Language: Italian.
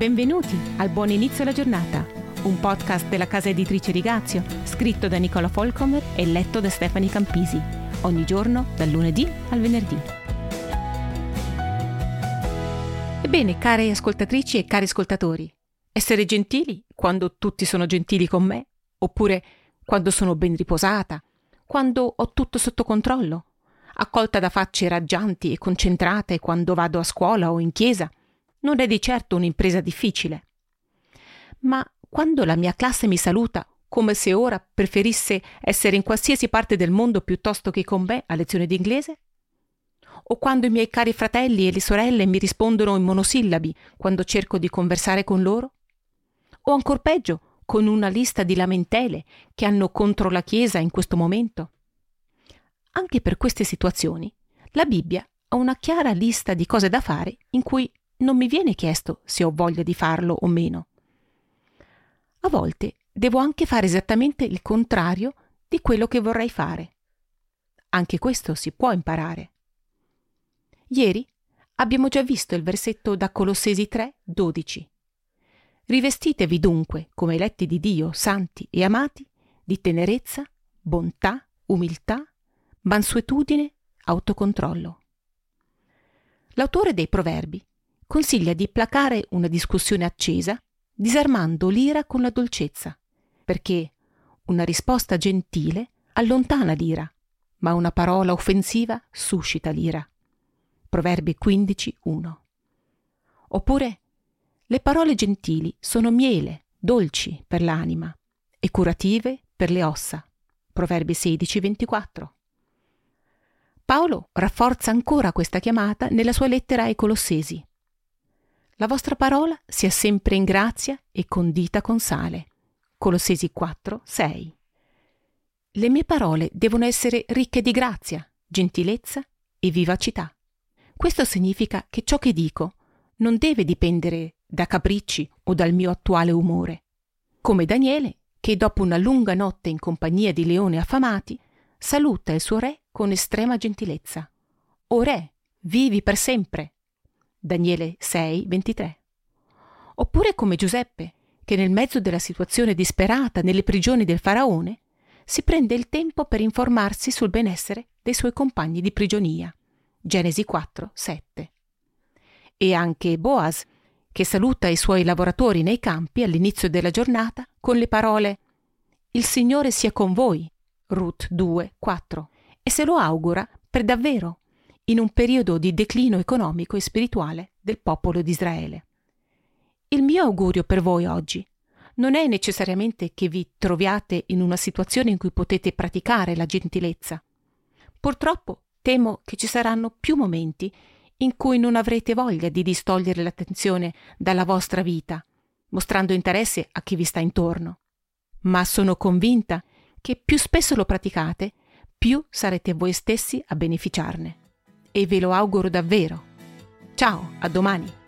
Benvenuti al Buon Inizio alla Giornata, un podcast della casa editrice Rigazio, scritto da Nicola Folcomer e letto da Stefani Campisi, ogni giorno dal lunedì al venerdì. Ebbene, care ascoltatrici e cari ascoltatori, essere gentili quando tutti sono gentili con me, oppure quando sono ben riposata, quando ho tutto sotto controllo, accolta da facce raggianti e concentrate quando vado a scuola o in chiesa, non è di certo un'impresa difficile. Ma quando la mia classe mi saluta come se ora preferisse essere in qualsiasi parte del mondo piuttosto che con me a lezione d'inglese? O quando i miei cari fratelli e le sorelle mi rispondono in monosillabi quando cerco di conversare con loro? O ancor peggio, con una lista di lamentele che hanno contro la Chiesa in questo momento? Anche per queste situazioni, la Bibbia ha una chiara lista di cose da fare in cui non mi viene chiesto se ho voglia di farlo o meno. A volte devo anche fare esattamente il contrario di quello che vorrei fare. Anche questo si può imparare. Ieri abbiamo già visto il versetto da Colossesi 3, 12. Rivestitevi dunque, come eletti di Dio, santi e amati, di tenerezza, bontà, umiltà, mansuetudine, autocontrollo. L'autore dei proverbi consiglia di placare una discussione accesa disarmando l'ira con la dolcezza, perché una risposta gentile allontana l'ira, ma una parola offensiva suscita l'ira. Proverbi 15.1. Oppure le parole gentili sono miele, dolci per l'anima e curative per le ossa. Proverbi 16.24. Paolo rafforza ancora questa chiamata nella sua lettera ai Colossesi la vostra parola sia sempre in grazia e condita con sale. Colossesi 4, 6. Le mie parole devono essere ricche di grazia, gentilezza e vivacità. Questo significa che ciò che dico non deve dipendere da capricci o dal mio attuale umore. Come Daniele, che dopo una lunga notte in compagnia di leoni affamati, saluta il suo re con estrema gentilezza. O re, vivi per sempre. Daniele 6, 23. Oppure come Giuseppe, che nel mezzo della situazione disperata nelle prigioni del faraone, si prende il tempo per informarsi sul benessere dei suoi compagni di prigionia. Genesi 4, 7. E anche Boaz, che saluta i suoi lavoratori nei campi all'inizio della giornata con le parole Il Signore sia con voi. Ruth 2, 4. E se lo augura per davvero in un periodo di declino economico e spirituale del popolo di Israele. Il mio augurio per voi oggi non è necessariamente che vi troviate in una situazione in cui potete praticare la gentilezza. Purtroppo temo che ci saranno più momenti in cui non avrete voglia di distogliere l'attenzione dalla vostra vita, mostrando interesse a chi vi sta intorno. Ma sono convinta che più spesso lo praticate, più sarete voi stessi a beneficiarne e ve lo auguro davvero. Ciao, a domani!